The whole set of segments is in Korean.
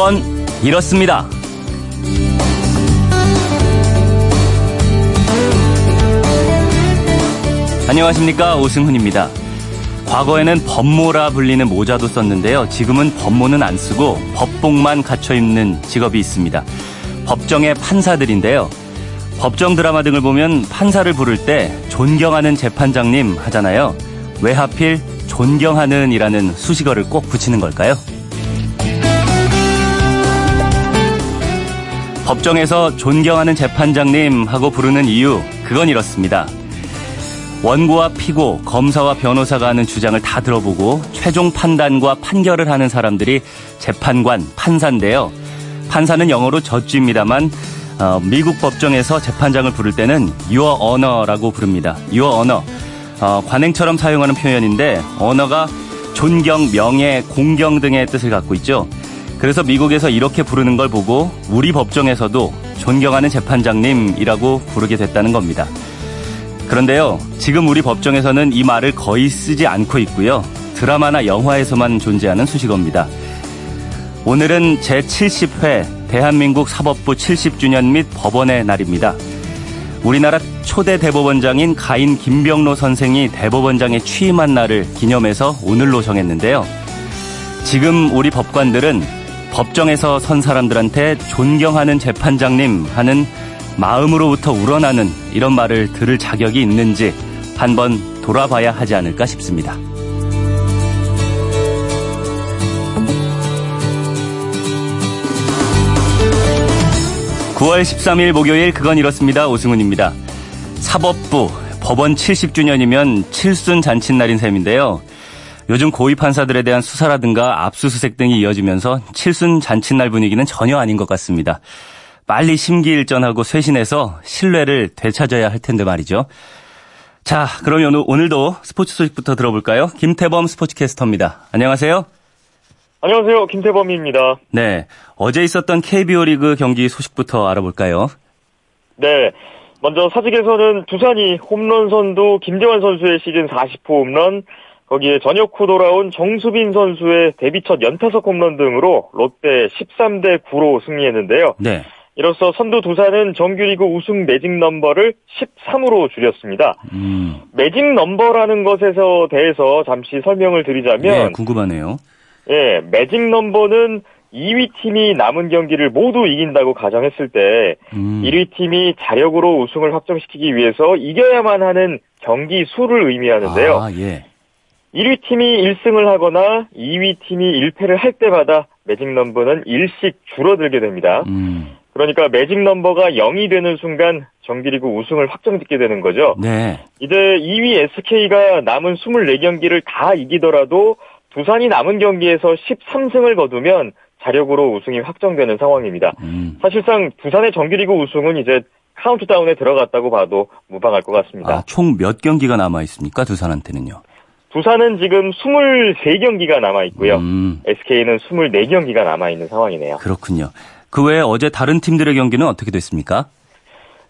그건 이렇습니다. 안녕하십니까 오승훈입니다. 과거에는 법모라 불리는 모자도 썼는데요. 지금은 법모는 안 쓰고 법복만 갖춰 입는 직업이 있습니다. 법정의 판사들인데요. 법정 드라마 등을 보면 판사를 부를 때 존경하는 재판장님 하잖아요. 왜 하필 존경하는 이라는 수식어를 꼭 붙이는 걸까요? 법정에서 존경하는 재판장님 하고 부르는 이유, 그건 이렇습니다. 원고와 피고, 검사와 변호사가 하는 주장을 다 들어보고 최종 판단과 판결을 하는 사람들이 재판관, 판사인데요. 판사는 영어로 저쥐입니다만 어, 미국 법정에서 재판장을 부를 때는 your honor라고 부릅니다. your honor. 어, 관행처럼 사용하는 표현인데 언어가 존경, 명예, 공경 등의 뜻을 갖고 있죠. 그래서 미국에서 이렇게 부르는 걸 보고 우리 법정에서도 존경하는 재판장님이라고 부르게 됐다는 겁니다. 그런데요, 지금 우리 법정에서는 이 말을 거의 쓰지 않고 있고요. 드라마나 영화에서만 존재하는 수식어입니다. 오늘은 제70회 대한민국 사법부 70주년 및 법원의 날입니다. 우리나라 초대 대법원장인 가인 김병로 선생이 대법원장에 취임한 날을 기념해서 오늘로 정했는데요. 지금 우리 법관들은 법정에서 선 사람들한테 존경하는 재판장님 하는 마음으로부터 우러나는 이런 말을 들을 자격이 있는지 한번 돌아봐야 하지 않을까 싶습니다. 9월 13일 목요일 그건 이렇습니다. 오승훈입니다. 사법부 법원 70주년이면 칠순 잔칫날인 셈인데요. 요즘 고위 판사들에 대한 수사라든가 압수수색 등이 이어지면서 칠순 잔칫날 분위기는 전혀 아닌 것 같습니다. 빨리 심기일전하고 쇄신해서 신뢰를 되찾아야 할 텐데 말이죠. 자, 그러면 오늘도 스포츠 소식부터 들어볼까요? 김태범 스포츠캐스터입니다. 안녕하세요. 안녕하세요. 김태범입니다. 네. 어제 있었던 KBO 리그 경기 소식부터 알아볼까요? 네. 먼저 사직에서는 두산이 홈런 선두 김재환 선수의 시즌 40호 홈런, 거기에 저녁 후 돌아온 정수빈 선수의 데뷔 첫 연타석 홈런 등으로 롯데 13대 9로 승리했는데요. 네. 이로써 선두 두산은 정규리그 우승 매직 넘버를 13으로 줄였습니다. 음. 매직 넘버라는 것에서 대해서 잠시 설명을 드리자면 네, 궁금하네요. 예, 매직 넘버는 2위 팀이 남은 경기를 모두 이긴다고 가정했을 때 음. 1위 팀이 자력으로 우승을 확정시키기 위해서 이겨야만 하는 경기 수를 의미하는데요. 아, 예. 1위 팀이 1승을 하거나 2위 팀이 1패를 할 때마다 매직 넘버는 1씩 줄어들게 됩니다. 음. 그러니까 매직 넘버가 0이 되는 순간 정규리그 우승을 확정짓게 되는 거죠. 네. 이제 2위 SK가 남은 24경기를 다 이기더라도 두산이 남은 경기에서 13승을 거두면 자력으로 우승이 확정되는 상황입니다. 음. 사실상 두산의 정규리그 우승은 이제 카운트다운에 들어갔다고 봐도 무방할 것 같습니다. 아, 총 몇 경기가 남아 있습니까? 두산한테는요. 두산은 지금 23경기가 남아 있고요. 음. SK는 24경기가 남아 있는 상황이네요. 그렇군요. 그 외에 어제 다른 팀들의 경기는 어떻게 됐습니까?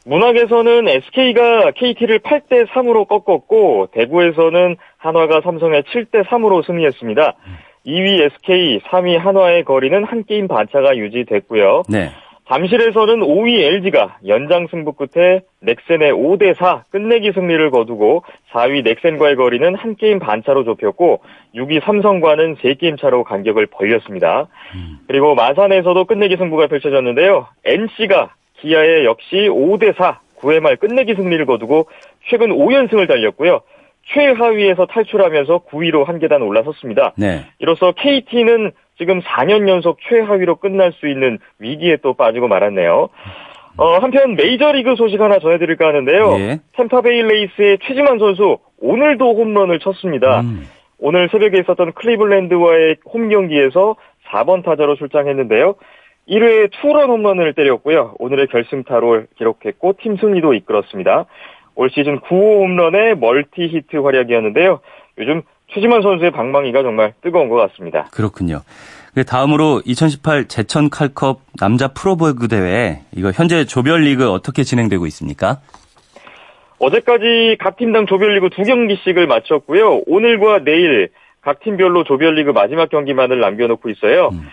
문학에서는 SK가 KT를 8대 3으로 꺾었고 대구에서는 한화가 삼성에 7대 3으로 승리했습니다. 2위 SK, 3위 한화의 거리는 한 게임 반차가 유지됐고요. 네. 잠실에서는 5위 LG가 연장 승부 끝에 넥센의 5대4 끝내기 승리를 거두고 4위 넥센과의 거리는 한 게임 반차로 좁혔고 6위 삼성과는 3게임 차로 간격을 벌렸습니다. 음. 그리고 마산에서도 끝내기 승부가 펼쳐졌는데요. NC가 기아에 역시 5대4 9회 말 끝내기 승리를 거두고 최근 5연승을 달렸고요. 최하위에서 탈출하면서 9위로 한 계단 올라섰습니다. 네. 이로써 KT는 지금 4년 연속 최하위로 끝날 수 있는 위기에 또 빠지고 말았네요. 어, 한편 메이저리그 소식 하나 전해드릴까 하는데요. 예. 템파베이 레이스의 최지만 선수 오늘도 홈런을 쳤습니다. 음. 오늘 새벽에 있었던 클리블랜드와의 홈 경기에서 4번 타자로 출장했는데요. 1회에 투런 홈런을 때렸고요. 오늘의 결승타를 기록했고 팀 승리도 이끌었습니다. 올 시즌 9호 홈런의 멀티 히트 활약이었는데요. 요즘 최지만 선수의 방망이가 정말 뜨거운 것 같습니다. 그렇군요. 그 다음으로 2018 제천 칼컵 남자 프로배구 대회 이거 현재 조별리그 어떻게 진행되고 있습니까? 어제까지 각 팀당 조별리그 두 경기씩을 마쳤고요. 오늘과 내일 각 팀별로 조별리그 마지막 경기만을 남겨놓고 있어요. 음.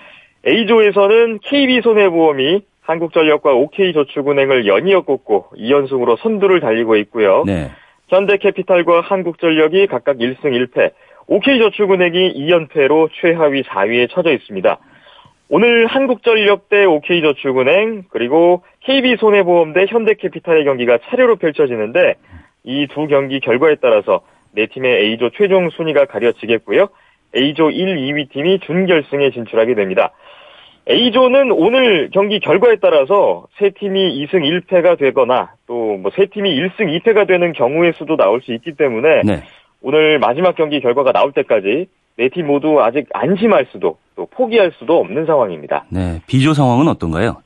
A조에서는 KB손해보험이 한국전력과 OK저축은행을 연이어 꼽고 2연승으로 선두를 달리고 있고요. 네. 현대캐피탈과 한국전력이 각각 1승 1패, OK저축은행이 2연패로 최하위 4위에 처져 있습니다. 오늘 한국전력 대 OK저축은행 그리고 KB손해보험 대 현대캐피탈의 경기가 차례로 펼쳐지는데 이 두 경기 결과에 따라서 네 팀의 A조 최종 순위가 가려지겠고요. A조 1, 2위 팀이 준결승에 진출하게 됩니다. A조는 오늘 경기 결과에 따라서 세 팀이 2승 1패가 되거나 또 뭐 세 팀이 1승 2패가 되는 경우의 수도 나올 수 있기 때문에 네. 오늘 마지막 경기 결과가 나올 때까지 네 팀 모두 아직 안심할 수도 또 포기할 수도 없는 상황입니다. 네, B조 상황은 어떤가요?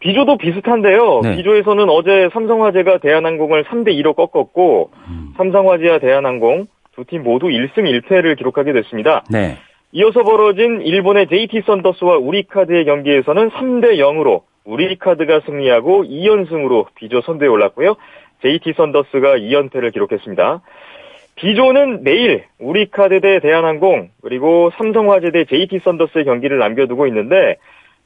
B조도 비슷한데요. 네. B조에서는 어제 삼성화재가 대한항공을 3대 2로 꺾었고 음. 삼성화재와 대한항공 두 팀 모두 1승 1패를 기록하게 됐습니다. 네. 이어서 벌어진 일본의 JT 썬더스와 우리카드의 경기에서는 3대 0으로 우리카드가 승리하고 2연승으로 B조 선두에 올랐고요. JT 썬더스가 2연패를 기록했습니다. B조는 내일 우리카드 대 대한항공 그리고 삼성화재 대 JT 썬더스의 경기를 남겨두고 있는데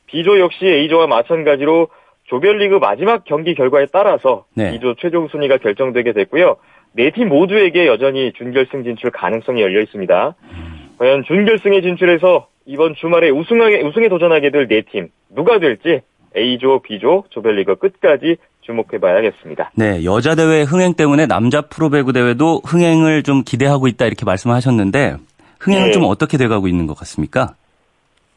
B조 역시 A조와 마찬가지로 조별리그 마지막 경기 결과에 따라서 네. B조 최종 순위가 결정되게 됐고요. 네 팀 모두에게 여전히 준결승 진출 가능성이 열려 있습니다. 과연 준결승에 진출해서 이번 주말에 우승하게, 우승에 도전하게 될 네 팀 누가 될지 A조, B조 조별리그 끝까지 주목해봐야겠습니다. 네, 여자 대회 흥행 때문에 남자 프로배구 대회도 흥행을 좀 기대하고 있다 이렇게 말씀하셨는데 흥행은 네. 좀 어떻게 돼가고 있는 것 같습니까?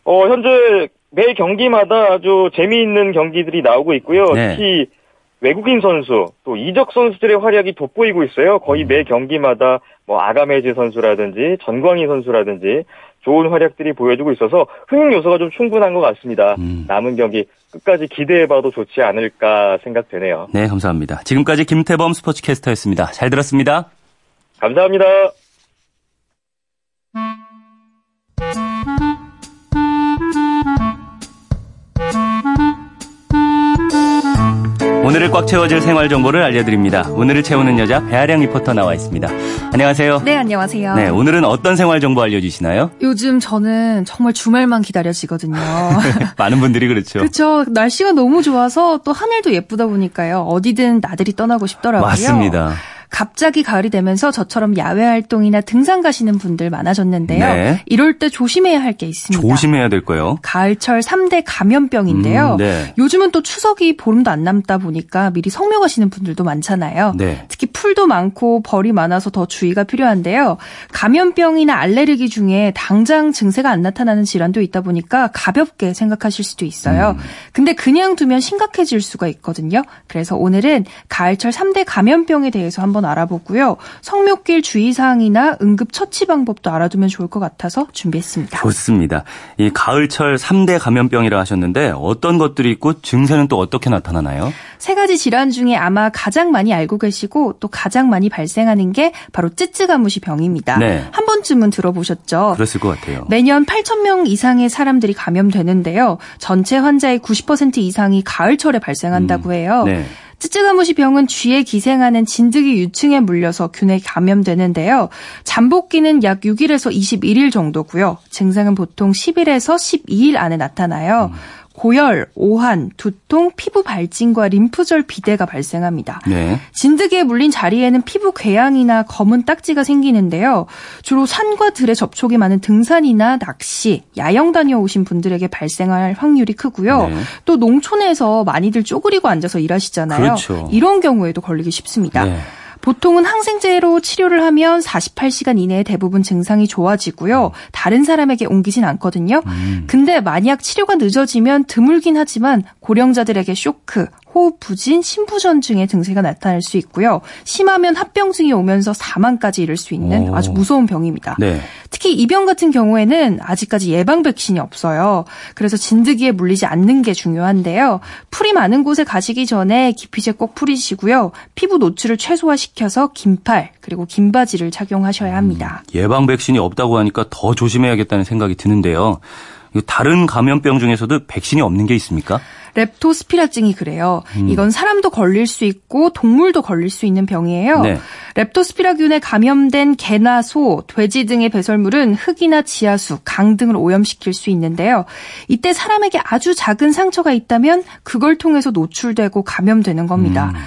어, 현재 매 경기마다 아주 재미있는 경기들이 나오고 있고요. 네. 특히 외국인 선수 또 이적 선수들의 활약이 돋보이고 있어요. 거의 음. 매 경기마다 뭐 아가메즈 선수라든지 전광희 선수라든지 좋은 활약들이 보여주고 있어서 흥행 요소가 좀 충분한 것 같습니다. 음. 남은 경기 끝까지 기대해봐도 좋지 않을까 생각되네요. 네, 감사합니다. 지금까지 김태범 스포츠캐스터였습니다. 잘 들었습니다. 감사합니다. 오늘을 꽉 채워줄 생활 정보를 알려드립니다. 오늘을 채우는 여자 배아량 리포터 나와 있습니다. 안녕하세요. 네, 안녕하세요. 네, 오늘은 어떤 생활 정보 알려주시나요? 요즘 저는 정말 주말만 기다려지거든요. 많은 분들이 그렇죠. 그렇죠. 날씨가 너무 좋아서 또 하늘도 예쁘다 보니까요. 어디든 나들이 떠나고 싶더라고요. 맞습니다. 갑자기 가을이 되면서 저처럼 야외 활동이나 등산 가시는 분들 많아졌는데요. 네. 이럴 때 조심해야 할 게 있습니다. 조심해야 될 거요. 가을철 3대 감염병인데요. 음, 네. 요즘은 또 추석이 보름도 안 남다 보니까 미리 성묘 가시는 분들도 많잖아요. 네. 특히 풀도 많고 벌이 많아서 더 주의가 필요한데요. 감염병이나 알레르기 중에 당장 증세가 안 나타나는 질환도 있다 보니까 가볍게 생각하실 수도 있어요. 음. 근데 그냥 두면 심각해질 수가 있거든요. 그래서 오늘은 가을철 3대 감염병에 대해서 한번 한번 알아보고요. 성묘길 주의사항이나 응급 처치 방법도 알아두면 좋을 것 같아서 준비했습니다. 좋습니다. 이 가을철 3대 감염병이라 하셨는데 어떤 것들이 있고 증세는 또 어떻게 나타나나요? 세 가지 질환 중에 아마 가장 많이 알고 계시고 또 가장 많이 발생하는 게 바로 쯔쯔가무시 병입니다. 네. 한 번쯤은 들어보셨죠? 그랬을 것 같아요. 매년 8천 명 이상의 사람들이 감염되는데요. 전체 환자의 90% 이상이 가을철에 발생한다고 음, 해요. 네. 쯔쯔가무시 병은 쥐에 기생하는 진드기 유충에 물려서 균에 감염되는데요. 잠복기는 약 6일에서 21일 정도고요. 증상은 보통 10일에서 12일 안에 나타나요. 음. 고열, 오한, 두통, 피부 발진과 림프절 비대가 발생합니다. 네. 진드기에 물린 자리에는 피부 궤양이나 검은 딱지가 생기는데요. 주로 산과 들의 접촉이 많은 등산이나 낚시, 야영 다녀오신 분들에게 발생할 확률이 크고요. 네. 또 농촌에서 많이들 쪼그리고 앉아서 일하시잖아요. 그렇죠. 이런 경우에도 걸리기 쉽습니다. 네. 보통은 항생제로 치료를 하면 48시간 이내에 대부분 증상이 좋아지고요. 다른 사람에게 옮기진 않거든요. 음. 근데 만약 치료가 늦어지면 드물긴 하지만 고령자들에게 쇼크, 호흡 부진, 심부전증의 증세가 나타날 수 있고요. 심하면 합병증이 오면서 사망까지 이를 수 있는 오. 아주 무서운 병입니다. 네. 특히 이 병 같은 경우에는 아직까지 예방 백신이 없어요. 그래서 진드기에 물리지 않는 게 중요한데요. 풀이 많은 곳에 가시기 전에 기피제 꼭 풀이시고요. 피부 노출을 최소화시켜서 긴팔 그리고 긴 바지를 착용하셔야 합니다. 음, 예방 백신이 없다고 하니까 더 조심해야겠다는 생각이 드는데요. 다른 감염병 중에서도 백신이 없는 게 있습니까? 렙토스피라증이 그래요. 음. 이건 사람도 걸릴 수 있고 동물도 걸릴 수 있는 병이에요. 네. 렙토스피라균에 감염된 개나 소, 돼지 등의 배설물은 흙이나 지하수, 강 등을 오염시킬 수 있는데요. 이때 사람에게 아주 작은 상처가 있다면 그걸 통해서 노출되고 감염되는 겁니다. 음.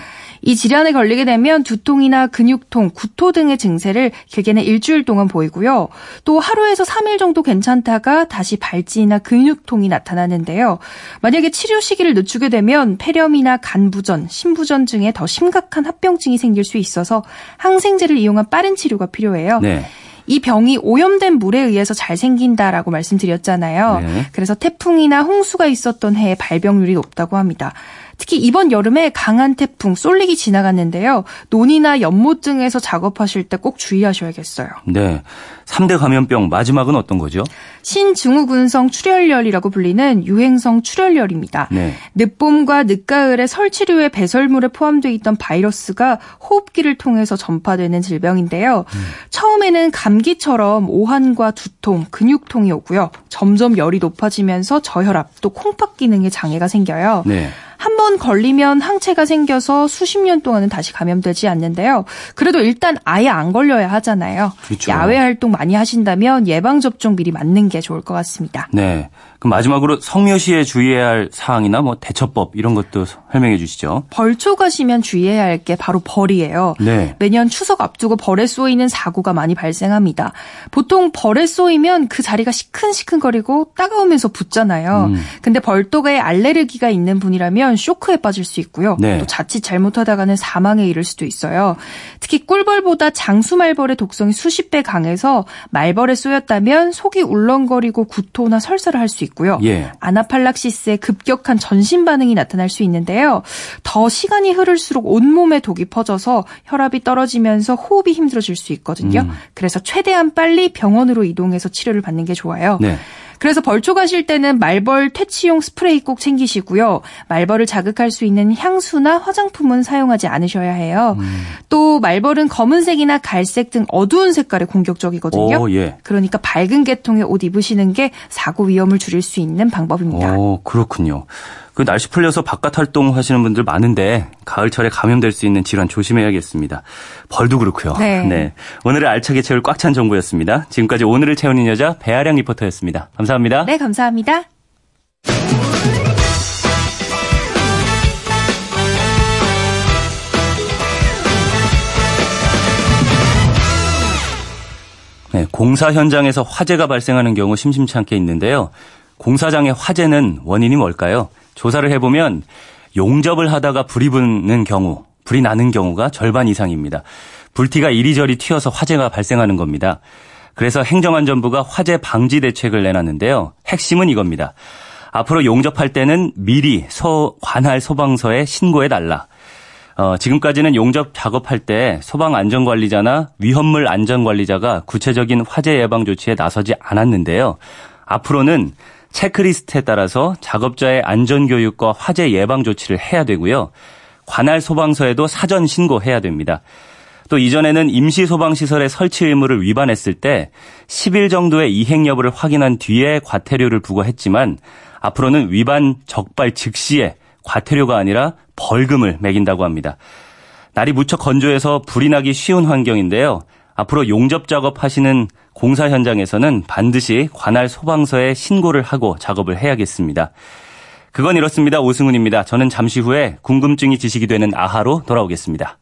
이 질환에 걸리게 되면 두통이나 근육통, 구토 등의 증세를 길게는 일주일 동안 보이고요. 또 하루에서 3일 정도 괜찮다가 다시 발진이나 근육통이 나타나는데요. 만약에 치료 시기를 늦추게 되면 폐렴이나 간부전, 심부전 등의 더 심각한 합병증이 생길 수 있어서 항생제를 이용한 빠른 치료가 필요해요. 네. 이 병이 오염된 물에 의해서 잘 생긴다라고 말씀드렸잖아요. 네. 그래서 태풍이나 홍수가 있었던 해에 발병률이 높다고 합니다. 특히 이번 여름에 강한 태풍 쏠릭이 지나갔는데요. 논이나 연못 등에서 작업하실 때 꼭 주의하셔야겠어요. 네. 3대 감염병 마지막은 어떤 거죠? 신증후군성 출혈열이라고 불리는 유행성 출혈열입니다. 네. 늦봄과 늦가을에 설치류의 배설물에 포함되어 있던 바이러스가 호흡기를 통해서 전파되는 질병인데요. 음. 처음에는 감기처럼 오한과 두통, 근육통이 오고요. 점점 열이 높아지면서 저혈압, 또 콩팥 기능에 장애가 생겨요. 네. 한 번 걸리면 항체가 생겨서 수십 년 동안은 다시 감염되지 않는데요. 그래도 일단 아예 안 걸려야 하잖아요. 그렇죠. 야외 활동 많이 하신다면 예방 접종 미리 맞는 게 좋을 것 같습니다. 네. 그럼 마지막으로 성묘시에 주의해야 할 사항이나 뭐 대처법 이런 것도 설명해 주시죠. 벌초 가시면 주의해야 할 게 바로 벌이에요. 네. 매년 추석 앞두고 벌에 쏘이는 사고가 많이 발생합니다. 보통 벌에 쏘이면 그 자리가 시큰시큰거리고 따가우면서 붓잖아요. 음. 근데 벌독에 알레르기가 있는 분이라면 쇼크에 빠질 수 있고요. 네. 또 자칫 잘못하다가는 사망에 이를 수도 있어요. 특히 꿀벌보다 장수말벌의 독성이 수십 배 강해서 말벌에 쏘였다면 속이 울렁거리고 구토나 설사를 할 수 있고 있고요. 예. 아나팔락시스의 급격한 전신 반응이 나타날 수 있는데요. 더 시간이 흐를수록 온몸에 독이 퍼져서 혈압이 떨어지면서 호흡이 힘들어질 수 있거든요. 음. 그래서 최대한 빨리 병원으로 이동해서 치료를 받는 게 좋아요. 네. 그래서 벌초 가실 때는 말벌 퇴치용 스프레이 꼭 챙기시고요. 말벌을 자극할 수 있는 향수나 화장품은 사용하지 않으셔야 해요. 음. 또 말벌은 검은색이나 갈색 등 어두운 색깔에 공격적이거든요. 오, 예. 그러니까 밝은 계통의 옷 입으시는 게 사고 위험을 줄일 수 있는 방법입니다. 오, 그렇군요. 그 날씨 풀려서 바깥 활동 하시는 분들 많은데 가을철에 감염될 수 있는 질환 조심해야겠습니다. 벌도 그렇고요. 네. 네. 오늘의 알차게 채울 꽉 찬 정보였습니다. 지금까지 오늘을 채우는 여자 배아량 리포터였습니다. 감사합니다. 네, 감사합니다. 네, 공사 현장에서 화재가 발생하는 경우 심심치 않게 있는데요. 공사장의 화재는 원인이 뭘까요? 조사를 해보면 용접을 하다가 불이 붙는 경우, 불이 나는 경우가 절반 이상입니다. 불티가 이리저리 튀어서 화재가 발생하는 겁니다. 그래서 행정안전부가 화재 방지 대책을 내놨는데요. 핵심은 이겁니다. 앞으로 용접할 때는 미리 소, 관할 소방서에 신고해 달라. 어, 지금까지는 용접 작업할 때 소방안전관리자나 위험물 안전관리자가 구체적인 화재 예방 조치에 나서지 않았는데요. 앞으로는 체크리스트에 따라서 작업자의 안전교육과 화재 예방 조치를 해야 되고요. 관할 소방서에도 사전 신고해야 됩니다. 또 이전에는 임시 소방시설의 설치 의무를 위반했을 때 10일 정도의 이행 여부를 확인한 뒤에 과태료를 부과했지만 앞으로는 위반 적발 즉시에 과태료가 아니라 벌금을 매긴다고 합니다. 날이 무척 건조해서 불이 나기 쉬운 환경인데요. 앞으로 용접 작업하시는 공사 현장에서는 반드시 관할 소방서에 신고를 하고 작업을 해야겠습니다. 그건 이렇습니다. 오승훈입니다. 저는 잠시 후에 궁금증이 지식이 되는 아하로 돌아오겠습니다.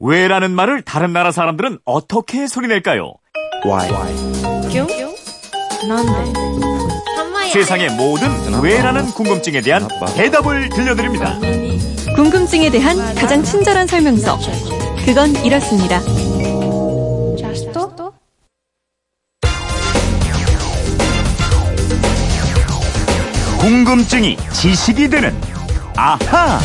왜라는 말을 다른 나라 사람들은 어떻게 소리낼까요? Why? 교? 난데. 세상의 모든 왜라는 궁금증에 대한 대답을 들려드립니다. 궁금증에 대한 가장 친절한 설명서. 그건 이렇습니다. 궁금증이 지식이 되는 아하!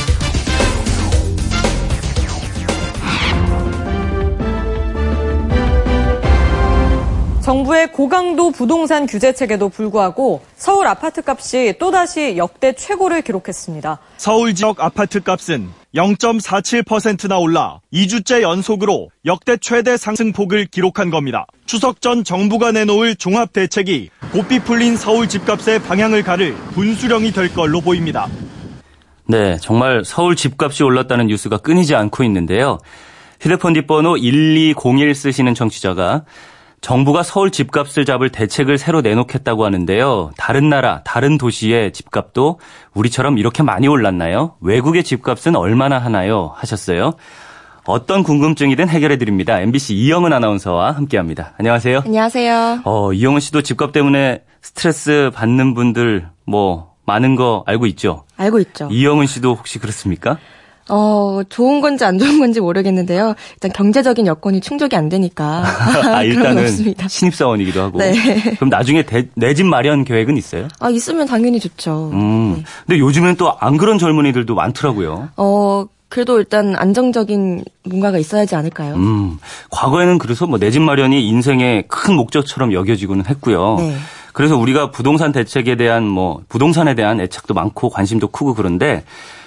정부의 고강도 부동산 규제책에도 불구하고 서울 아파트 값이 또다시 역대 최고를 기록했습니다. 서울 지역 아파트 값은 0.47%나 올라 2주째 연속으로 역대 최대 상승폭을 기록한 겁니다. 추석 전 정부가 내놓을 종합대책이 고삐 풀린 서울 집값의 방향을 가를 분수령이 될 걸로 보입니다. 네, 정말 서울 집값이 올랐다는 뉴스가 끊이지 않고 있는데요. 휴대폰 뒷번호 1201 쓰시는 청취자가 정부가 서울 집값을 잡을 대책을 새로 내놓겠다고 하는데요. 다른 나라, 다른 도시의 집값도 우리처럼 이렇게 많이 올랐나요? 외국의 집값은 얼마나 하나요? 하셨어요. 어떤 궁금증이든 해결해 드립니다. MBC 이영은 아나운서와 함께 합니다. 안녕하세요. 안녕하세요. 어, 이영은 씨도 집값 때문에 스트레스 받는 분들 뭐 많은 거 알고 있죠? 알고 있죠. 이영은 씨도 혹시 그렇습니까? 어, 좋은 건지 안 좋은 건지 모르겠는데요. 일단 경제적인 여건이 충족이 안 되니까. 아, 일단은 신입사원이기도 하고. 네. 그럼 나중에 내 집 마련 계획은 있어요? 아, 있으면 당연히 좋죠. 음. 네. 근데 요즘엔 또 안 그런 젊은이들도 많더라고요. 어, 그래도 일단 안정적인 뭔가가 있어야지 않을까요? 음. 과거에는 그래서 뭐 내 집 마련이 인생의 큰 목적처럼 여겨지고는 했고요. 네. 그래서 우리가 부동산 대책에 대한 뭐 부동산에 대한 애착도 많고 관심도 크고 그런데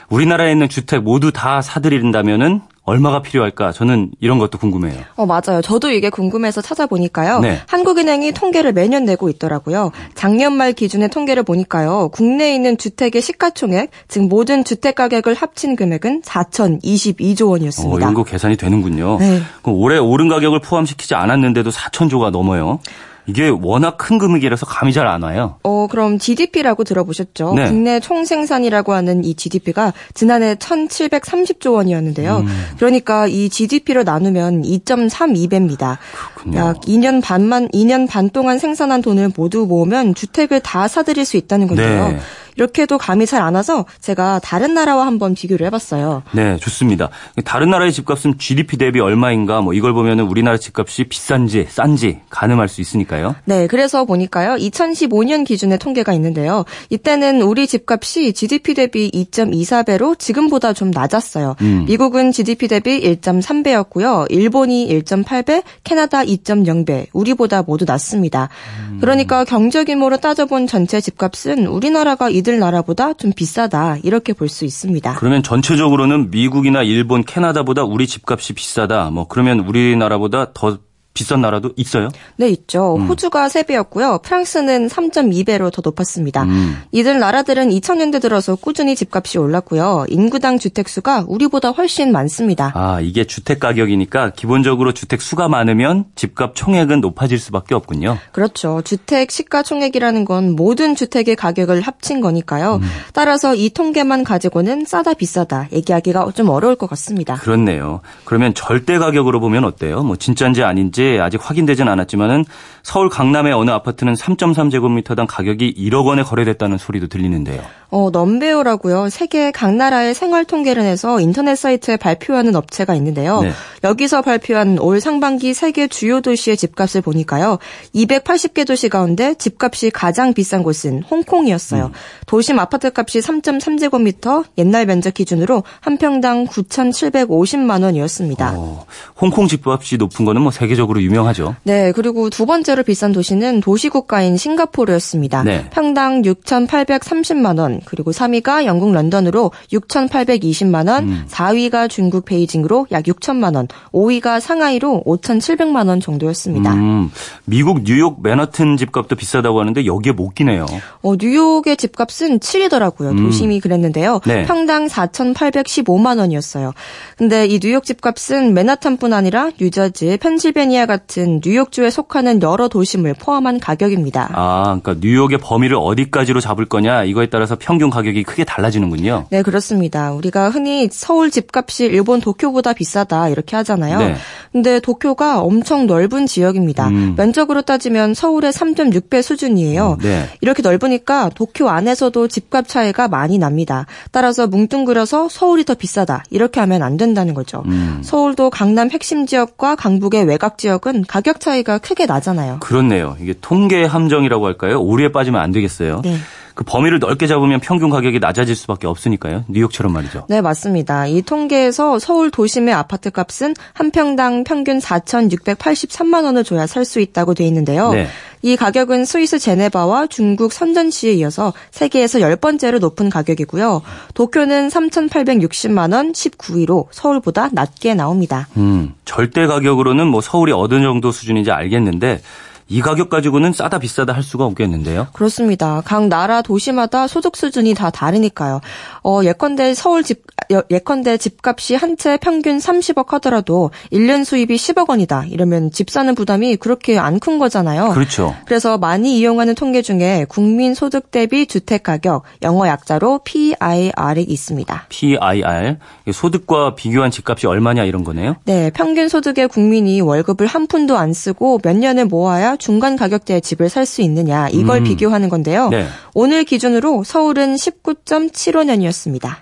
우리나라에 있는 주택 모두 다 사들인다면은 얼마가 필요할까? 저는 이런 것도 궁금해요. 어, 맞아요. 저도 이게 궁금해서 찾아보니까요. 네. 한국은행이 통계를 매년 내고 있더라고요. 작년 말 기준의 통계를 보니까요. 국내에 있는 주택의 시가총액, 즉 모든 주택 가격을 합친 금액은 4,022조 원이었습니다. 어, 이런 거 계산이 되는군요. 네. 올해 오른 가격을 포함시키지 않았는데도 4천조가 넘어요. 이게 워낙 큰 금액이라서 감이 잘 안 와요. 어, 그럼 GDP라고 들어보셨죠? 네. 국내 총생산이라고 하는 이 GDP가 지난해 1,730조 원이었는데요. 음. 그러니까 이 GDP로 나누면 2.32배입니다. 그렇군요. 약 2년 반만 2년 반 동안 생산한 돈을 모두 모으면 주택을 다 사들일 수 있다는 건데요. 네. 이렇게도 감이 잘 안 와서 제가 다른 나라와 한번 비교를 해봤어요. 네, 좋습니다. 다른 나라의 집값은 GDP 대비 얼마인가 뭐 이걸 보면 우리나라 집값이 비싼지 싼지 가늠할 수 있으니까요. 네, 그래서 보니까요. 2015년 기준의 통계가 있는데요. 이때는 우리 집값이 GDP 대비 2.24배로 지금보다 좀 낮았어요. 음. 미국은 GDP 대비 1.3배였고요. 일본이 1.8배, 캐나다 2.0배, 우리보다 모두 낮습니다. 음. 그러니까 경제 규모로 따져본 전체 집값은 우리나라가 이들 나라보다 좀 비싸다 이렇게 볼 수 있습니다. 그러면 전체적으로는 미국이나 일본, 캐나다보다 우리 집값이 비싸다. 뭐 그러면 우리나라보다 더 비싼 나라도 있어요? 네, 있죠. 음. 호주가 3배였고요. 프랑스는 3.2배로 더 높았습니다. 음. 이들 나라들은 2000년대 들어서 꾸준히 집값이 올랐고요. 인구당 주택수가 우리보다 훨씬 많습니다. 아, 이게 주택 가격이니까 기본적으로 주택 수가 많으면 집값 총액은 높아질 수밖에 없군요. 그렇죠. 주택 시가 총액이라는 건 모든 주택의 가격을 합친 거니까요. 음. 따라서 이 통계만 가지고는 싸다 비싸다 얘기하기가 좀 어려울 것 같습니다. 그렇네요. 그러면 절대 가격으로 보면 어때요? 뭐 진짜인지 아닌지 아직 확인되진 않았지만은 서울 강남의 어느 아파트는 3.3제곱미터당 가격이 1억 원에 거래됐다는 소리도 들리는데요. 어, 넘베오라고요. 세계 각 나라의 생활 통계를 내서 인터넷 사이트에 발표하는 업체가 있는데요. 네. 여기서 발표한 올 상반기 세계 주요 도시의 집값을 보니까요. 280개 도시 가운데 집값이 가장 비싼 곳은 홍콩이었어요. 음. 도심 아파트 값이 3.3제곱미터, 옛날 면적 기준으로 한 평당 9,750만 원이었습니다. 어, 홍콩 집값이 높은 거는 뭐 세계적으로 유명하죠. 네, 그리고 두 번째로 비싼 도시는 도시국가인 싱가포르였습니다. 네. 평당 6,830만 원, 그리고 3위가 영국 런던으로 6,820만 원, 음. 4위가 중국 베이징으로 약 6천만 원, 5위가 상하이로 5,700만 원 정도였습니다. 음, 미국 뉴욕 맨하튼 집값도 비싸다고 하는데 여기에 못 끼네요. 어, 뉴욕의 집값은 7위더라고요. 음. 도심이 그랬는데요. 네. 평당 4,815만 원이었어요. 근데 이 뉴욕 집값은 맨하탄뿐 아니라 뉴저지, 펜실베니아 같은 뉴욕주에 속하는 여러 도심을 포함한 가격입니다. 아, 그러니까 뉴욕의 범위를 어디까지로 잡을 거냐 이거에 따라서 평균 가격이 크게 달라지는군요. 네, 그렇습니다. 우리가 흔히 서울 집값이 일본 도쿄보다 비싸다 이렇게 하잖아요. 네. 근데 도쿄가 엄청 넓은 지역입니다. 음. 면적으로 따지면 서울의 3.6배 수준이에요. 음, 네. 이렇게 넓으니까 도쿄 안에서도 집값 차이가 많이 납니다. 따라서 뭉뚱그려서 서울이 더 비싸다 이렇게 하면 안 된다는 거죠. 음. 서울도 강남 핵심 지역과 강북의 외곽 지역 은 가격 차이가 크게 나잖아요. 그렇네요. 이게 통계 함정이라고 할까요? 오류에 빠지면 안 되겠어요. 네. 그 범위를 넓게 잡으면 평균 가격이 낮아질 수밖에 없으니까요. 뉴욕처럼 말이죠. 네, 맞습니다. 이 통계에서 서울 도심의 아파트 값은 한 평당 평균 4,683만 원을 줘야 살 수 있다고 돼 있는데요. 네. 이 가격은 스위스 제네바와 중국 선전시에 이어서 세계에서 10번째로 높은 가격이고요. 도쿄는 3,860만 원 19위로 서울보다 낮게 나옵니다. 음, 절대 가격으로는 뭐 서울이 어느 정도 수준인지 알겠는데 이 가격 가지고는 싸다 비싸다 할 수가 없겠는데요. 그렇습니다. 각 나라 도시마다 소득 수준이 다 다르니까요. 어, 예컨대 서울 집 예컨대 집값이 한 채 평균 30억 하더라도 1년 수입이 10억 원이다. 이러면 집 사는 부담이 그렇게 안 큰 거잖아요. 그렇죠. 그래서 많이 이용하는 통계 중에 국민 소득 대비 주택 가격 영어 약자로 PIR이 있습니다. PIR 소득과 비교한 집값이 얼마냐 이런 거네요. 네, 평균 소득의 국민이 월급을 한 푼도 안 쓰고 몇 년을 모아야 중간 가격대의 집을 살 수 있느냐 이걸 음. 비교하는 건데요. 네. 오늘 기준으로 서울은 19.75년이었습니다.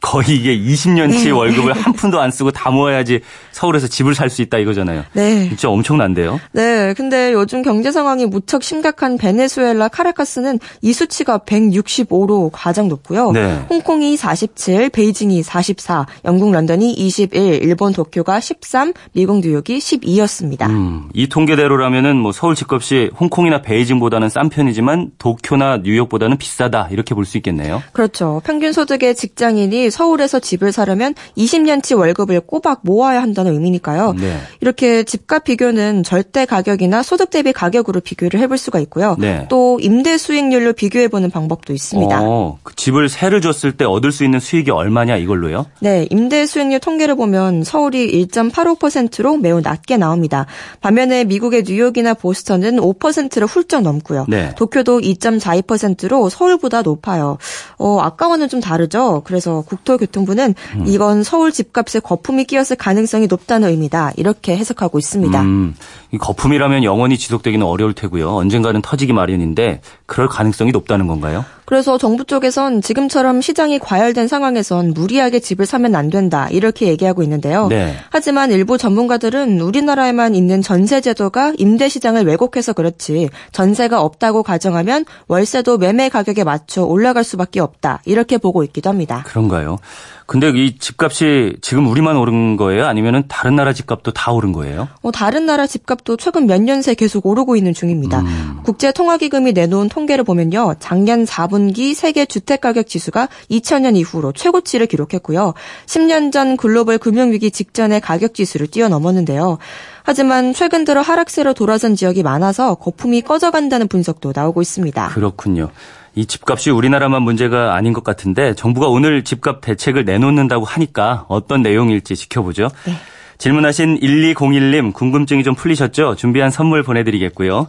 거의 이게 20년치 네. 월급을 한 푼도 안 쓰고 다 모아야지 서울에서 집을 살 수 있다 이거잖아요. 네. 진짜 엄청난데요. 네. 근데 요즘 경제 상황이 무척 심각한 베네수엘라 카라카스는 이 수치가 165로 가장 높고요. 네. 홍콩이 47, 베이징이 44, 영국 런던이 21, 일본 도쿄가 13, 미국 뉴욕이 12였습니다. 음, 이 통계대로라면은 뭐 서울 집값이 홍콩이나 베이징보다는 싼 편이지만 도쿄나 뉴욕보다는 비싸다 이렇게 볼 수 있겠네요. 그렇죠. 평균 소득의 직장인이 서울에서 집을 사려면 20년치 월급을 꼬박 모아야 한다는 의미니까요. 네. 이렇게 집값 비교는 절대 가격이나 소득 대비 가격으로 비교를 해볼 수가 있고요. 네. 또 임대 수익률로 비교해보는 방법도 있습니다. 어, 그 집을 세를 줬을 때 얻을 수 있는 수익이 얼마냐 이걸로요? 네, 임대 수익률 통계를 보면 서울이 1.85%로 매우 낮게 나옵니다. 반면에 미국의 뉴욕이나 보스턴은 5%를 훌쩍 넘고요. 네. 도쿄도 2.42%로 서울보다 높아요. 어, 아까와는 좀 다르죠. 그래서 국 국토교통부는 음. 이건 서울 집값에 거품이 끼었을 가능성이 높다는 의미다. 이렇게 해석하고 있습니다. 음, 이 거품이라면 영원히 지속되기는 어려울 테고요. 언젠가는 터지기 마련인데 그럴 가능성이 높다는 건가요? 그래서 정부 쪽에선 지금처럼 시장이 과열된 상황에선 무리하게 집을 사면 안 된다 이렇게 얘기하고 있는데요. 네. 하지만 일부 전문가들은 우리나라에만 있는 전세 제도가 임대 시장을 왜곡해서 그렇지 전세가 없다고 가정하면 월세도 매매 가격에 맞춰 올라갈 수밖에 없다 이렇게 보고 있기도 합니다. 그런가요? 근데 이 집값이 지금 우리만 오른 거예요? 아니면 다른 나라 집값도 다 오른 거예요? 어, 다른 나라 집값도 최근 몇 년 새 계속 오르고 있는 중입니다. 음. 국제통화기금이 내놓은 통계를 보면요. 작년 4분기 세계 주택가격 지수가 2000년 이후로 최고치를 기록했고요. 10년 전 글로벌 금융위기 직전의 가격 지수를 뛰어넘었는데요. 하지만 최근 들어 하락세로 돌아선 지역이 많아서 거품이 꺼져간다는 분석도 나오고 있습니다. 그렇군요. 이 집값이 우리나라만 문제가 아닌 것 같은데 정부가 오늘 집값 대책을 내놓는다고 하니까 어떤 내용일지 지켜보죠. 네. 질문하신 1201님 궁금증이 좀 풀리셨죠? 준비한 선물 보내드리겠고요.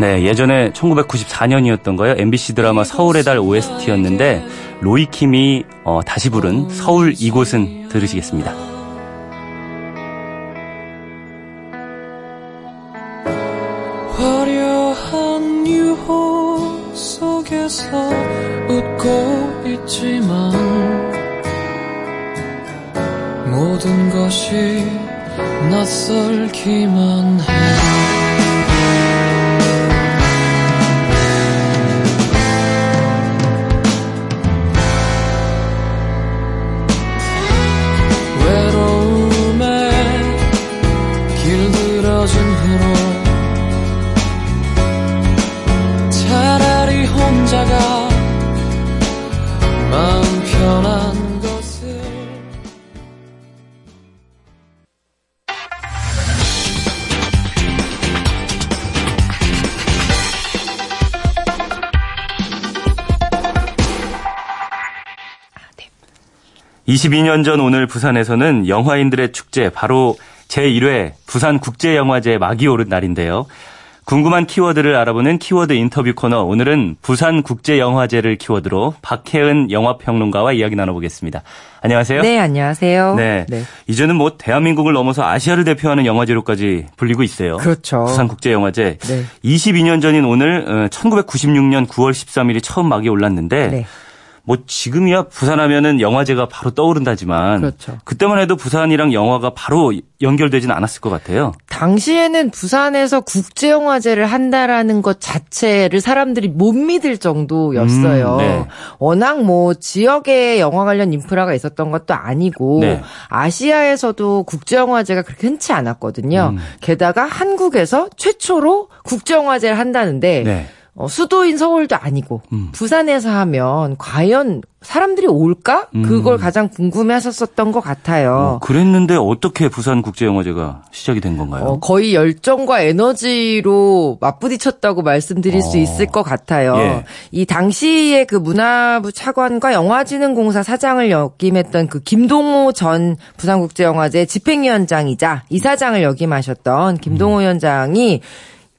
네, 예전에 1994년이었던 거예요. MBC 드라마 서울의 달 OST였는데 로이킴이 어, 다시 부른 서울 이곳은 들으시겠습니다. 웃고 있지만 모든 것이 낯설기만 해 22년 전 오늘 부산에서는 영화인들의 축제 바로 제1회 부산국제영화제 막이 오른 날인데요. 궁금한 키워드를 알아보는 키워드 인터뷰 코너. 오늘은 부산국제영화제를 키워드로 박혜은 영화평론가와 이야기 나눠보겠습니다. 안녕하세요. 네, 안녕하세요. 네. 네. 이제는 뭐 대한민국을 넘어서 아시아를 대표하는 영화제로까지 불리고 있어요. 그렇죠. 부산국제영화제. 네. 22년 전인 오늘 1996년 9월 13일이 처음 막이 올랐는데 네. 뭐 지금이야 부산하면은 영화제가 바로 떠오른다지만 그렇죠. 그때만 해도 부산이랑 영화가 바로 연결되지는 않았을 것 같아요. 당시에는 부산에서 국제영화제를 한다라는 것 자체를 사람들이 못 믿을 정도였어요. 음, 네. 워낙 뭐 지역에 영화 관련 인프라가 있었던 것도 아니고 네. 아시아에서도 국제영화제가 그렇게 흔치 않았거든요. 음. 게다가 한국에서 최초로 국제영화제를 한다는데 네. 어, 수도인 서울도 아니고 음. 부산에서 하면 과연 사람들이 올까? 음. 그걸 가장 궁금해하셨었던 것 같아요. 어, 그랬는데 어떻게 부산 국제영화제가 시작이 된 건가요? 어, 거의 열정과 에너지로 맞부딪혔다고 말씀드릴 어. 수 있을 것 같아요. 예. 이 당시에 그 문화부 차관과 영화진흥공사 사장을 역임했던 그 김동호 전 부산국제영화제 집행위원장이자 이사장을 역임하셨던 김동호 음. 위원장이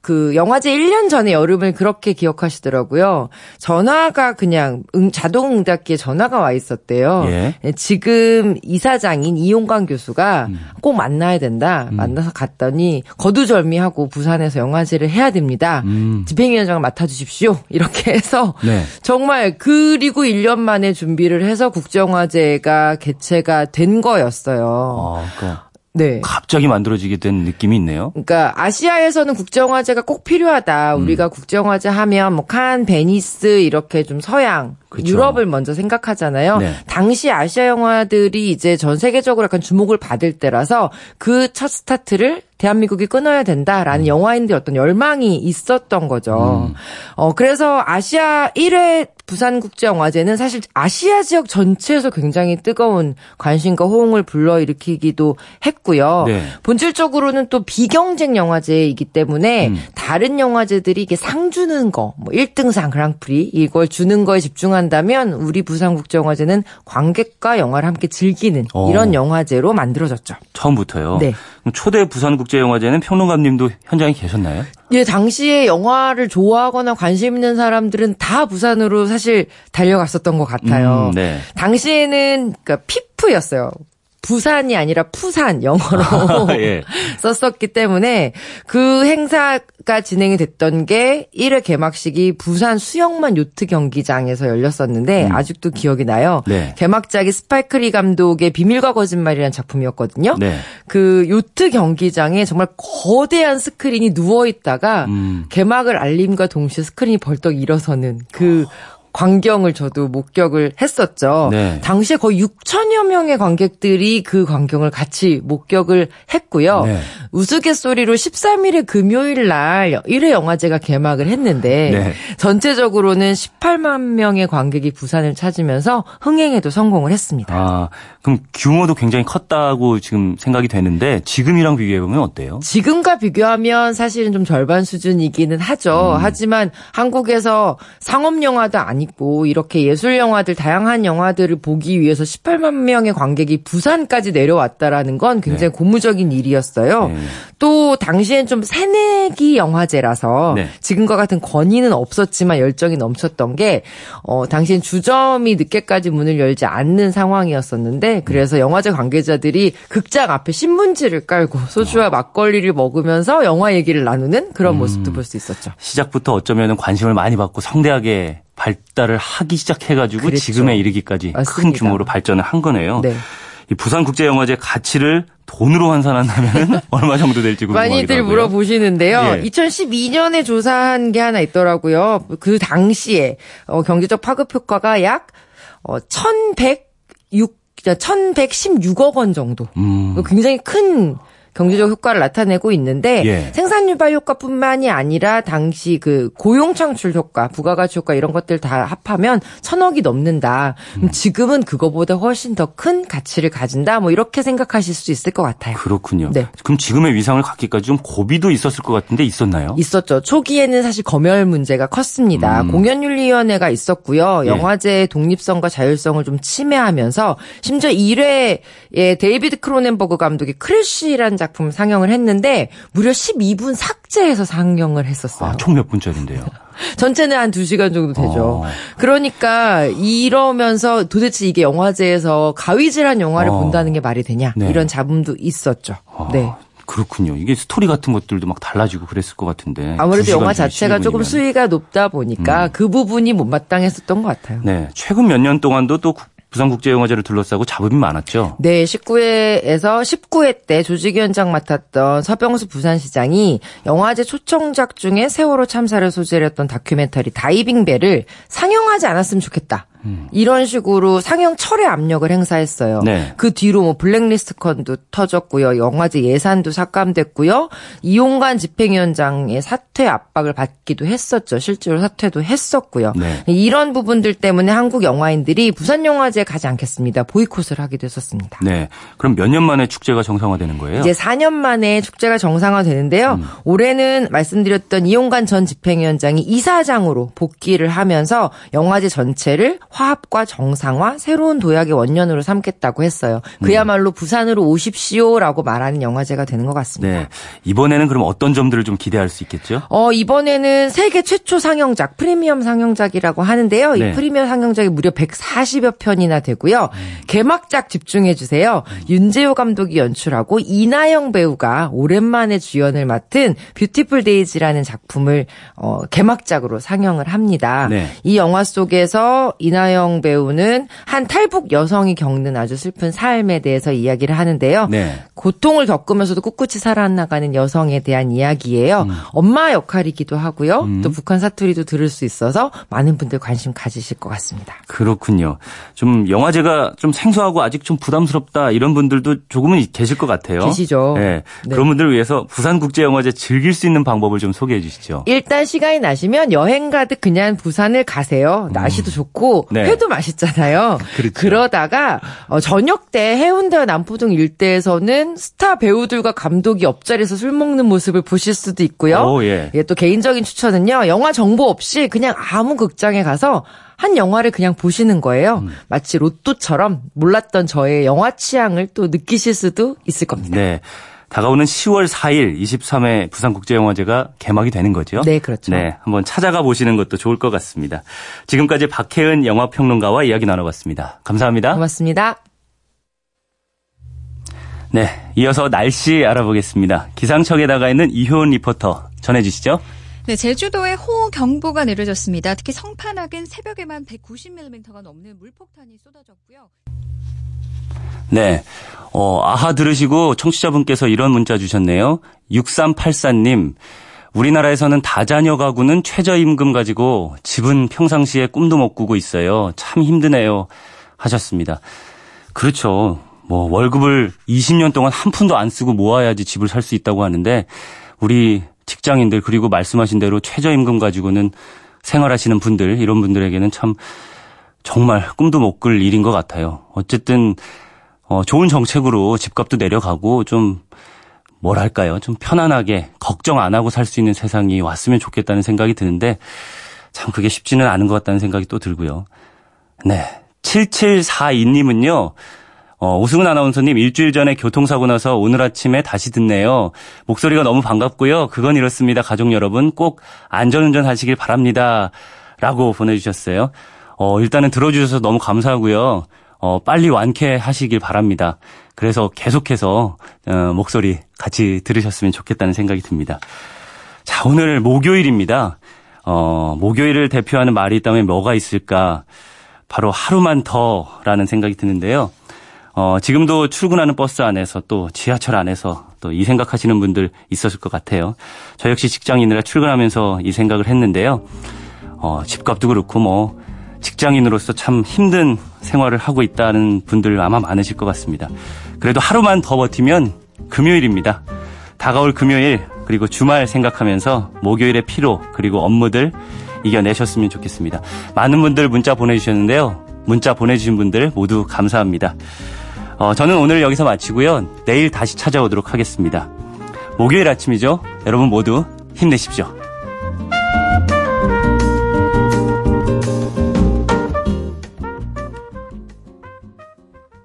그 영화제 1년 전에 여름을 그렇게 기억하시더라고요. 전화가 그냥 응, 자동 응답기에 전화가 와 있었대요. 예. 네, 지금 이사장인 이용관 교수가 음. 꼭 만나야 된다. 음. 만나서 갔더니 거두절미하고 부산에서 영화제를 해야 됩니다. 음. 집행위원장을 맡아주십시오. 이렇게 해서 네. 정말 그리고 1년 만에 준비를 해서 국제영화제가 개최가 된 거였어요. 아, 그러니까 네. 갑자기 만들어지게 된 느낌이 있네요. 그러니까 아시아에서는 국제영화제가 꼭 필요하다. 음. 우리가 국제영화제 하면 뭐 칸, 베니스 이렇게 좀 서양, 그렇죠. 유럽을 먼저 생각하잖아요. 네. 당시 아시아 영화들이 이제 전 세계적으로 약간 주목을 받을 때라서 그 첫 스타트를 대한민국이 끊어야 된다라는 음. 영화인들 어떤 열망이 있었던 거죠. 음. 어, 그래서 아시아 1회 부산국제영화제는 사실 아시아 지역 전체에서 굉장히 뜨거운 관심과 호응을 불러일으키기도 했고요. 네. 본질적으로는 또 비경쟁 영화제이기 때문에 음. 다른 영화제들이 이게 상 주는 거, 뭐 1등상 그랑프리 이걸 주는 거에 집중한다면 우리 부산국제영화제는 관객과 영화를 함께 즐기는 어. 이런 영화제로 만들어졌죠. 처음부터요? 네. 초대 부산국제영화제는 평론가님도 현장에 계셨나요? 예, 당시에 영화를 좋아하거나 관심 있는 사람들은 다 부산으로 사실 달려갔었던 것 같아요. 음, 네. 당시에는 그러니까 피프였어요. 부산이 아니라 Pusan 영어로 예. 썼었기 때문에 그 행사가 진행이 됐던 게 1회 개막식이 부산 수영만 요트 경기장에서 열렸었는데 음. 아직도 기억이 나요. 네. 개막작이 스파이크 리 감독의 비밀과 거짓말이라는 작품이었거든요. 네. 그 요트 경기장에 정말 거대한 스크린이 누워 있다가 음. 개막을 알림과 동시에 스크린이 벌떡 일어서는 그 광경을 저도 목격을 했었죠. 네. 당시에 거의 6천여 명의 관객들이 그 광경을 같이 목격을 했고요. 네. 우스갯소리로 13일의 금요일 날 1회 영화제가 개막을 했는데 네. 전체적으로는 18만 명의 관객이 부산을 찾으면서 흥행에도 성공을 했습니다. 아, 그럼 규모도 굉장히 컸다고 지금 생각이 되는데 지금이랑 비교해 보면 어때요? 지금과 비교하면 사실은 좀 절반 수준이기는 하죠. 음. 하지만 한국에서 상업 영화도 아니 아니고 이렇게 예술 영화들 다양한 영화들을 보기 위해서 18만 명의 관객이 부산까지 내려왔다라는 건 굉장히 네. 고무적인 일이었어요. 네. 또 당시엔 좀 새내기 영화제라서 네. 지금과 같은 권위는 없었지만 열정이 넘쳤던 게 어, 당시엔 주점이 늦게까지 문을 열지 않는 상황이었었는데 그래서 영화제 관계자들이 극장 앞에 신문지를 깔고 소주와 막걸리를 먹으면서 영화 얘기를 나누는 그런 음. 모습도 볼수 있었죠. 시작부터 어쩌면 관심을 많이 받고 성대하게 발달을 하기 시작해가지고 그랬죠. 지금에 이르기까지 맞습니다. 큰 규모로 발전을 한 거네요. 네. 이 부산국제영화제 가치를 돈으로 환산한다면 얼마 정도 될지 궁금하기도 많이들 물어보시는데요. 예. 2012년에 조사한 게 하나 있더라고요. 그 당시에 어, 경제적 파급 효과가 약 어, 1,106 1116억 원 정도. 음. 굉장히 큰 경제적 효과를 나타내고 있는데 예. 생산 유발 효과뿐만이 아니라 당시 그 고용 창출 효과, 부가가치 효과 이런 것들 다 합하면 천억이 넘는다. 음. 지금은 그거보다 훨씬 더 큰 가치를 가진다. 뭐 이렇게 생각하실 수 있을 것 같아요. 그렇군요. 네. 그럼 지금의 위상을 갖기까지 좀 고비도 있었을 것 같은데 있었나요? 있었죠. 초기에는 사실 검열 문제가 컸습니다. 음. 공연윤리위원회가 있었고요. 예. 영화제의 독립성과 자율성을 좀 침해하면서 심지어 1회에 데이비드 크로넨버그 감독이 크래쉬라는 작품 상영을 했는데 무려 12분 삭제해서 상영을 했었어요. 아, 총 몇 분짜리인데요? 전체는 한 2시간 정도 되죠. 어. 그러니까 이러면서 도대체 이게 영화제에서 가위질한 영화를 어. 본다는 게 말이 되냐 네. 이런 잡음도 있었죠. 어. 네. 그렇군요. 이게 스토리 같은 것들도 막 달라지고 그랬을 것 같은데. 아무래도 영화 자체가 조금 수위가 높다 보니까 음. 그 부분이 못마땅했었던 것 같아요. 네. 최근 몇 년 동안도 또 부산국제영화제를 둘러싸고 잡음이 많았죠. 네, 19회에서 19회 때 조직위원장 맡았던 서병수 부산시장이 영화제 초청작 중에 세월호 참사를 소재로 했던 다큐멘터리 다이빙벨을 상영하지 않았으면 좋겠다. 음. 이런 식으로 상영 철회 압력을 행사했어요. 네. 그 뒤로 뭐 블랙리스트 건도 터졌고요. 영화제 예산도 삭감됐고요. 이용관 집행위원장의 사퇴 압박을 받기도 했었죠. 실제로 사퇴도 했었고요. 네. 이런 부분들 때문에 한국 영화인들이 부산 영화제에 가지 않겠습니다. 보이콧을 하기도 했었습니다. 네. 그럼 몇 년 만에 축제가 정상화되는 거예요? 이제 4년 만에 축제가 정상화되는데요. 음. 올해는 말씀드렸던 이용관 전 집행위원장이 이사장으로 복귀를 하면서 영화제 전체를 화합과 정상화, 새로운 도약의 원년으로 삼겠다고 했어요. 그야말로 음. 부산으로 오십시오라고 말하는 영화제가 되는 것 같습니다. 네. 이번에는 그럼 어떤 점들을 좀 기대할 수 있겠죠? 어, 이번에는 세계 최초 상영작, 프리미어 상영작이라고 하는데요. 네. 이 프리미어 상영작이 무려 140여 편이나 되고요. 음. 개막작 집중해 주세요. 음. 윤재호 감독이 연출하고 이나영 배우가 오랜만에 주연을 맡은 뷰티풀 데이즈라는 작품을 어, 개막작으로 상영을 합니다. 네. 이 영화 속에서 이나 이나영 배우는 한 탈북 여성이 겪는 아주 슬픈 삶에 대해서 이야기를 하는데요. 네. 고통을 겪으면서도 꿋꿋이 살아나가는 여성에 대한 이야기예요. 음. 엄마 역할이기도 하고요. 음. 또 북한 사투리도 들을 수 있어서 많은 분들 관심 가지실 것 같습니다. 그렇군요. 좀 영화제가 좀 생소하고 아직 좀 부담스럽다 이런 분들도 조금은 계실 것 같아요. 계시죠. 네. 네. 그런 분들을 위해서 부산국제영화제 즐길 수 있는 방법을 좀 소개해 주시죠. 일단 시간이 나시면 여행 가듯 그냥 부산을 가세요. 날씨도 음. 좋고 네. 회도 맛있잖아요. 그렇죠. 그러다가 어, 저녁 때 해운대와 남포동 일대에서는 스타 배우들과 감독이 옆자리에서 술 먹는 모습을 보실 수도 있고요. 오, 예. 예, 또 개인적인 추천은요. 영화 정보 없이 그냥 아무 극장에 가서 한 영화를 그냥 보시는 거예요. 음. 마치 로또처럼 몰랐던 저의 영화 취향을 또 느끼실 수도 있을 겁니다. 네. 다가오는 10월 4일 23회 부산국제영화제가 개막이 되는 거죠. 네, 그렇죠. 네, 한번 찾아가 보시는 것도 좋을 것 같습니다. 지금까지 박혜은 영화평론가와 이야기 나눠봤습니다. 감사합니다. 고맙습니다. 네, 이어서 날씨 알아보겠습니다. 기상청에 나가 있는 이효은 리포터 전해주시죠. 네, 제주도에 호우 경보가 내려졌습니다. 특히 성판악은 새벽에만 190mm가 넘는 물폭탄이 쏟아졌고요. 네. 어, 아하 들으시고 청취자분께서 이런 문자 주셨네요. 6384님. 우리나라에서는 다자녀 가구는 최저임금 가지고 집은 평상시에 꿈도 못 꾸고 있어요. 참 힘드네요. 하셨습니다. 그렇죠. 뭐 월급을 20년 동안 한 푼도 안 쓰고 모아야지 집을 살 수 있다고 하는데 우리 직장인들 그리고 말씀하신 대로 최저임금 가지고는 생활하시는 분들 이런 분들에게는 참 정말 꿈도 못 꿀 일인 것 같아요. 어쨌든 어, 좋은 정책으로 집값도 내려가고 좀 뭐랄까요. 좀 편안하게 걱정 안 하고 살 수 있는 세상이 왔으면 좋겠다는 생각이 드는데 참 그게 쉽지는 않은 것 같다는 생각이 또 들고요. 네. 7742님은요. 어, 오승훈 아나운서님 일주일 전에 교통사고 나서 오늘 아침에 다시 듣네요. 목소리가 너무 반갑고요. 그건 이렇습니다. 가족 여러분 꼭 안전운전 하시길 바랍니다. 라고 보내주셨어요. 어, 일단은 들어주셔서 너무 감사하고요. 어, 빨리 완쾌하시길 바랍니다. 그래서 계속해서 어, 목소리 같이 들으셨으면 좋겠다는 생각이 듭니다. 자, 오늘 목요일입니다. 어, 목요일을 대표하는 말이 있다면 뭐가 있을까? 바로 하루만 더라는 생각이 드는데요. 어, 지금도 출근하는 버스 안에서 또 지하철 안에서 또 이 생각하시는 분들 있었을 것 같아요. 저 역시 직장인이라 출근하면서 이 생각을 했는데요. 어, 집값도 그렇고 뭐 직장인으로서 참 힘든 생활을 하고 있다는 분들 아마 많으실 것 같습니다. 그래도 하루만 더 버티면 금요일입니다. 다가올 금요일 그리고 주말 생각하면서 목요일의 피로 그리고 업무들 이겨내셨으면 좋겠습니다. 많은 분들 문자 보내주셨는데요. 문자 보내주신 분들 모두 감사합니다. 어, 저는 오늘 여기서 마치고요. 내일 다시 찾아오도록 하겠습니다. 목요일 아침이죠. 여러분 모두 힘내십시오.